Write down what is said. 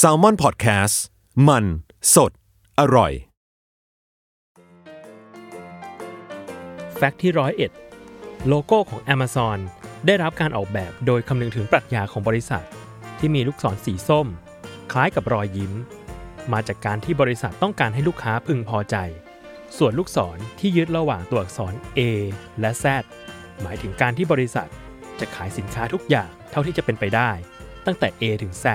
s a l ม o n PODCAST มัน สด อร่อย แฟกต์ที่ร้อยเอ็ดโลโก้ของ Amazon ได้รับการออกแบบโดยคำนึงถึงปรัชญาของบริษัท ที่มีลูกศรสีส้ม คล้ายกับรอยยิ้ม มาจากการที่บริษัทต้องการให้ลูกค้าพึงพอใจ ส่วนลูกศรที่ยึดระหว่างตัวอักษร A และ Z หมายถึงการที่บริษัทจะขายสินค้าทุกอย่างเท่าที่จะเป็นไปได้ ตั้งแต่ A ถึง Z